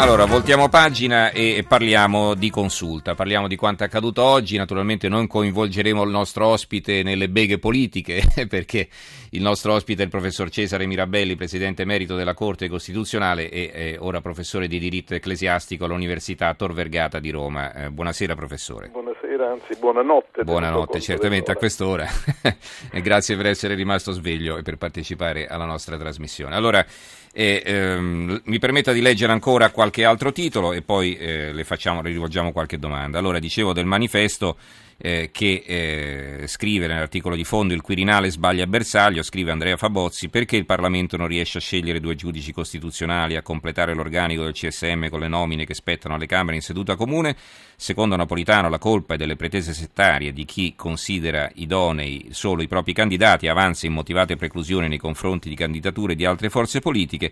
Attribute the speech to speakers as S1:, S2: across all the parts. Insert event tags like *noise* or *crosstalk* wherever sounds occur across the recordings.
S1: Allora, voltiamo pagina e parliamo di consulta, parliamo di quanto è accaduto oggi, naturalmente non coinvolgeremo il nostro ospite nelle beghe politiche *laughs* perché il nostro ospite è il professor Cesare Mirabelli, presidente emerito della Corte Costituzionale e ora professore di diritto ecclesiastico all'Università Tor Vergata di Roma. Eh, buonasera professore.
S2: Buonasera, anzi buonanotte.
S1: Buonanotte, certamente a quest'ora *laughs* e grazie per essere rimasto sveglio e per partecipare alla nostra trasmissione. Allora, e, ehm, mi permetta di leggere ancora qualche altro titolo e poi eh, le, facciamo, le rivolgiamo qualche domanda. Allora, dicevo del manifesto eh, che eh, scrive nell'articolo di fondo il Quirinale sbaglia bersaglio, scrive Andrea Fabozzi, perché il Parlamento non riesce a scegliere due giudici costituzionali, a completare l'organico del CSM con le nomine che spettano alle Camere in seduta comune? Secondo Napolitano la colpa è delle pretese settarie di chi considera idonei solo i propri candidati e avanza immotivate preclusioni nei confronti di candidature di altre forze politiche.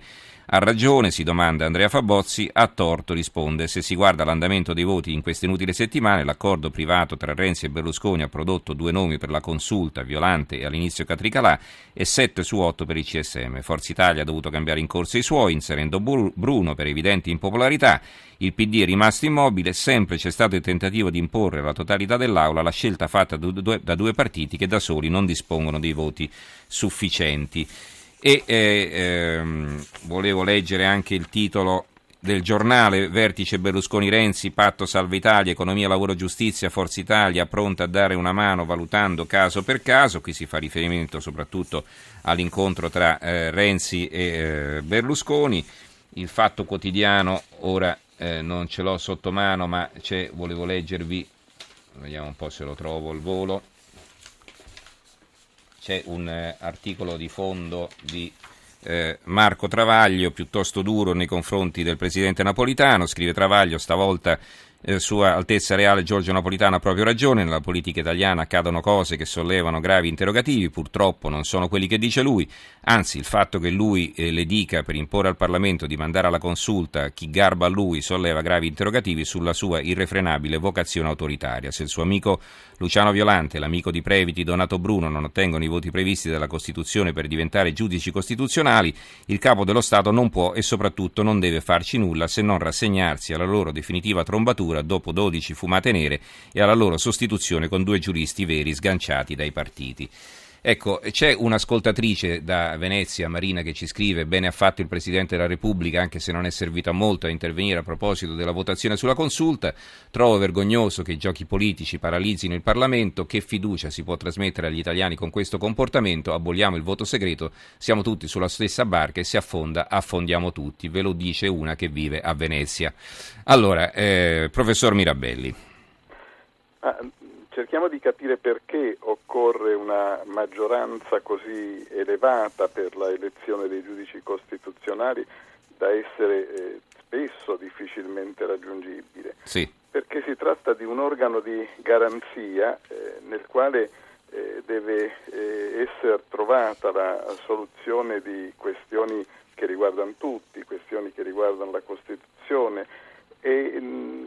S1: Ha ragione, si domanda Andrea Fabozzi, ha torto, risponde. Se si guarda l'andamento dei voti in queste inutili settimane, l'accordo privato tra Renzi e Berlusconi ha prodotto due nomi per la consulta, Violante e all'inizio Catricalà, e 7 su 8 per il CSM. Forza Italia ha dovuto cambiare in corsa i suoi, inserendo Bruno per evidenti impopolarità. Il PD è rimasto immobile, sempre c'è stato il tentativo di imporre alla totalità dell'Aula la scelta fatta da due partiti che da soli non dispongono dei voti sufficienti. E eh, ehm, volevo leggere anche il titolo del giornale Vertice Berlusconi-Renzi, patto Salva Italia, economia, lavoro, giustizia, Forza Italia pronta a dare una mano valutando caso per caso. Qui si fa riferimento soprattutto all'incontro tra eh, Renzi e eh, Berlusconi. Il fatto quotidiano, ora eh, non ce l'ho sotto mano, ma volevo leggervi, vediamo un po' se lo trovo al volo c'è un eh, articolo di fondo di eh, Marco Travaglio piuttosto duro nei confronti del presidente napolitano, scrive Travaglio stavolta eh, Sua Altezza Reale Giorgio Napolitano ha proprio ragione, nella politica italiana accadono cose che sollevano gravi interrogativi, purtroppo non sono quelli che dice lui, anzi il fatto che lui eh, le dica per imporre al Parlamento di mandare alla consulta chi garba a lui solleva gravi interrogativi sulla sua irrefrenabile vocazione autoritaria. Se il suo amico Luciano Violante l'amico di Previti Donato Bruno non ottengono i voti previsti dalla Costituzione per diventare giudici costituzionali, il capo dello Stato non può e soprattutto non deve farci nulla se non rassegnarsi alla loro definitiva trombatura dopo 12 fumate nere e alla loro sostituzione con due giuristi veri sganciati dai partiti. Ecco, c'è un'ascoltatrice da Venezia, Marina, che ci scrive: Bene ha fatto il Presidente della Repubblica, anche se non è servito a molto, a intervenire a proposito della votazione sulla consulta. Trovo vergognoso che i giochi politici paralizzino il Parlamento. Che fiducia si può trasmettere agli italiani con questo comportamento? Aboliamo il voto segreto, siamo tutti sulla stessa barca e se affonda, affondiamo tutti. Ve lo dice una che vive a Venezia. Allora, eh, professor Mirabelli.
S2: Ah, cerchiamo di capire perché occorre una maggioranza così elevata per la elezione dei giudici costituzionali da essere eh, spesso difficilmente raggiungibile.
S1: Sì.
S2: Perché si tratta di un organo di garanzia eh, nel quale eh, deve eh, essere trovata la soluzione di questioni che riguardano tutti, questioni che riguardano la Costituzione e mh, mm,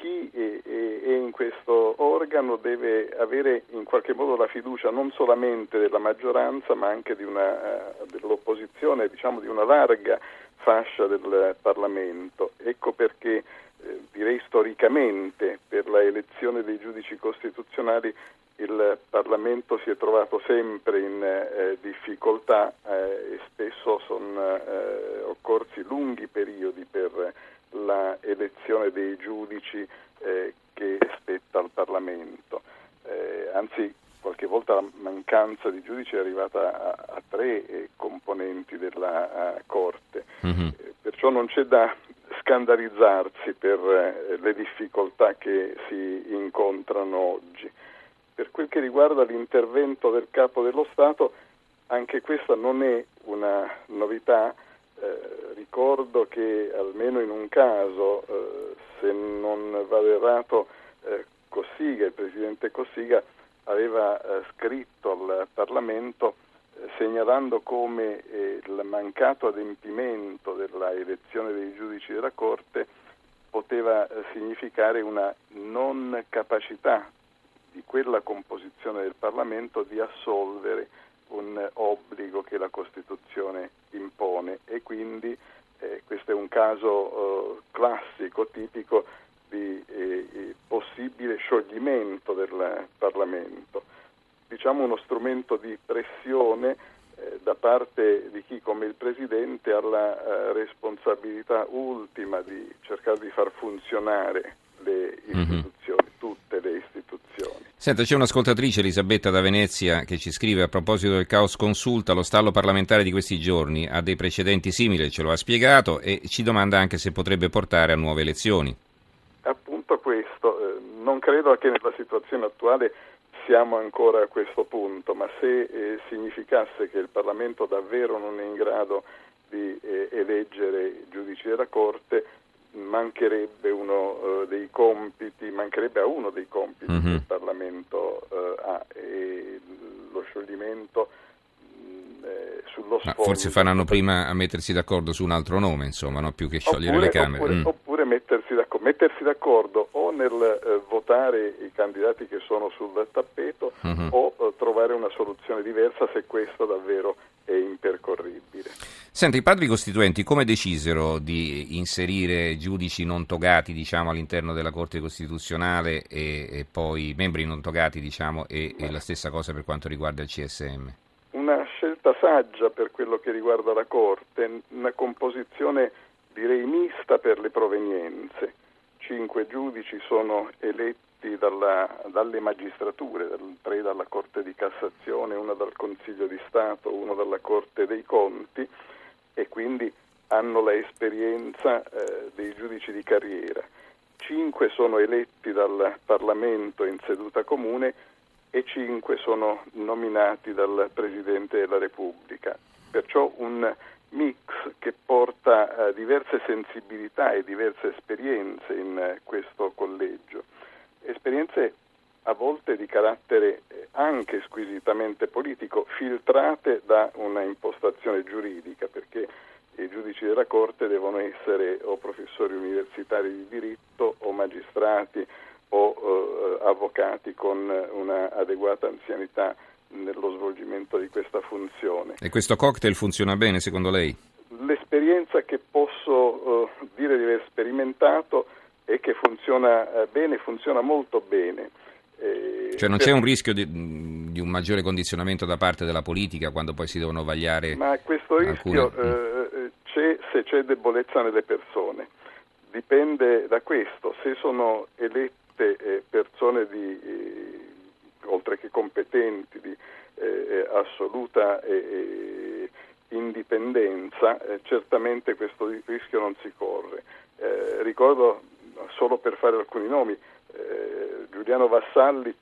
S2: chi è, in questo organo deve avere in qualche modo la fiducia non solamente della maggioranza ma anche una, uh, dell'opposizione, diciamo di una larga fascia del Parlamento. Ecco perché eh, direi storicamente per la elezione dei giudici costituzionali il Parlamento si è trovato sempre in eh, difficoltà eh, e spesso sono eh, occorsi lunghi periodi per la elezione dei giudici eh, che spetta al Parlamento. Eh, anzi, qualche volta la mancanza di giudici è arrivata a, a tre eh, componenti della Corte. Mm-hmm. perciò non c'è da scandalizzarsi per eh, le difficoltà che si incontrano oggi. Per quel che riguarda l'intervento del Capo dello Stato, anche questa non è una novità eh, ricordo che almeno in un caso, eh, se non vado errato, eh, Cossiga, il presidente Cossiga, aveva eh, scritto al Parlamento eh, segnalando come il mancato adempimento della elezione dei giudici della Corte poteva significare una non capacità di quella composizione del Parlamento di assolvere un obbligo che la Costituzione impone. E quindi eh, questo è un caso classico, tipico di possibile scioglimento del Parlamento. Diciamo uno strumento di pressione da parte di chi come il Presidente ha la responsabilità ultima di cercare di far funzionare le mhm. istituzioni, tutte le istituzioni.
S1: Senta, c'è un'ascoltatrice, Elisabetta da Venezia, che ci scrive a proposito del caos consulta, lo stallo parlamentare di questi giorni ha dei precedenti simili, ce lo ha spiegato, e ci domanda anche se potrebbe portare a nuove elezioni.
S2: Appunto questo, eh, non credo che nella situazione attuale siamo ancora a questo punto, ma se eh, significasse che il Parlamento davvero non è in grado di eh, eleggere giudici della Corte, mancherebbe uno uh, dei compiti, mancherebbe a uno dei compiti mm-hmm. che il Parlamento uh, ha e lo scioglimento mm, eh, sullo sfondo.
S1: forse faranno prima a mettersi d'accordo su un altro nome, insomma, no? più che sciogliere
S2: oppure,
S1: le Camere.
S2: Oppure,
S1: mm.
S2: oppure mettersi, d'accordo, mettersi, d'accordo, o nel eh, votare i candidati che sono sul tappeto mm-hmm. o eh, trovare una soluzione diversa se questo davvero è impercorribile.
S1: Senta, i padri costituenti come decisero di inserire giudici non togati diciamo, all'interno della Corte Costituzionale e, e poi membri non togati diciamo, e, e, la stessa cosa per quanto riguarda il CSM?
S2: Una scelta saggia per quello che riguarda la Corte, una composizione direi mista per le provenienze. Cinque giudici sono eletti eletti dalla, dalle magistrature, tre dalla Corte di Cassazione, uno dal Consiglio di Stato, uno dalla Corte dei Conti e quindi hanno l'esperienza eh, dei giudici di carriera. Cinque sono eletti dal Parlamento in seduta comune e cinque sono nominati dal Presidente della Repubblica. Perciò un mix che porta eh, diverse sensibilità e diverse esperienze in eh, questo collegio esperienze a volte di carattere eh, anche squisitamente politico, filtrate da una impostazione giuridica, perché i giudici della Corte devono essere o professori universitari di diritto o magistrati o eh, avvocati con una adeguata anzianità nello svolgimento di questa funzione.
S1: E questo cocktail funziona bene secondo lei?
S2: L'esperienza che posso eh, dire di aver sperimentato funziona eh, bene, funziona molto bene.
S1: Eh, cioè non c'è un rischio di, di, un maggiore condizionamento da parte della politica quando poi si devono vagliare
S2: Ma questo rischio alcune... eh, c'è se c'è debolezza nelle persone. Dipende da questo. Se sono elette eh, persone di, eh, oltre che competenti, di assoluta indipendenza, certamente questo rischio non si corre. ricordo solo per fare alcuni nomi, eh, Giuliano Vassalli,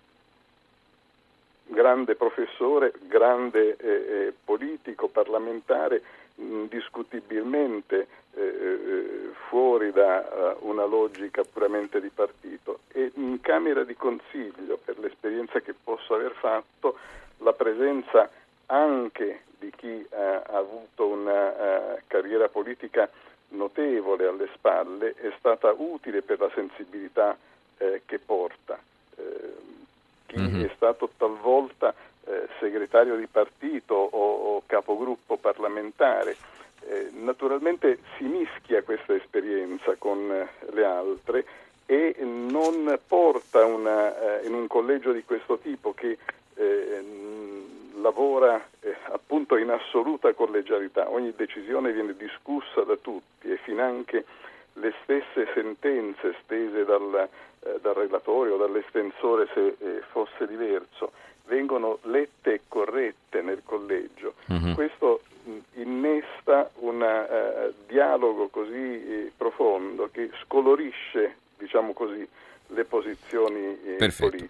S2: grande professore, grande eh, eh politico, parlamentare, indiscutibilmente eh, eh, fuori da uh, una logica puramente di partito. E in Camera di Consiglio, per l'esperienza che posso aver fatto, la presenza anche di chi ha avuto una uh, carriera politica notevole alle spalle è stata utile per la sensibilità eh, che porta. Eh, chi mm-hmm. è stato talvolta eh, segretario di partito o, o capogruppo parlamentare eh, naturalmente si mischia questa esperienza con eh, le altre e non porta una, eh, in un collegio di questo tipo che lavora eh, appunto in assoluta collegialità, ogni decisione viene discussa da tutti e finanche le stesse sentenze stese dal, eh, dal relatore o dall'estensore se eh, fosse diverso vengono lette e corrette nel collegio. Mm-hmm. Questo innesta un uh, dialogo così eh, profondo che scolorisce, diciamo così, le posizioni eh, politiche.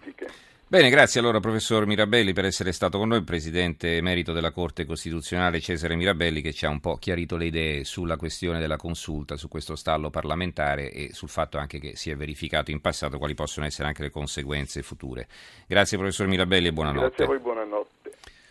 S1: Bene, grazie allora professor Mirabelli per essere stato con noi, presidente emerito della Corte Costituzionale Cesare Mirabelli che ci ha un po' chiarito le idee sulla questione della consulta, su questo stallo parlamentare e sul fatto anche che si è verificato in passato quali possono essere anche le conseguenze future. Grazie professor Mirabelli e buonanotte.
S2: Grazie a voi, buonanotte.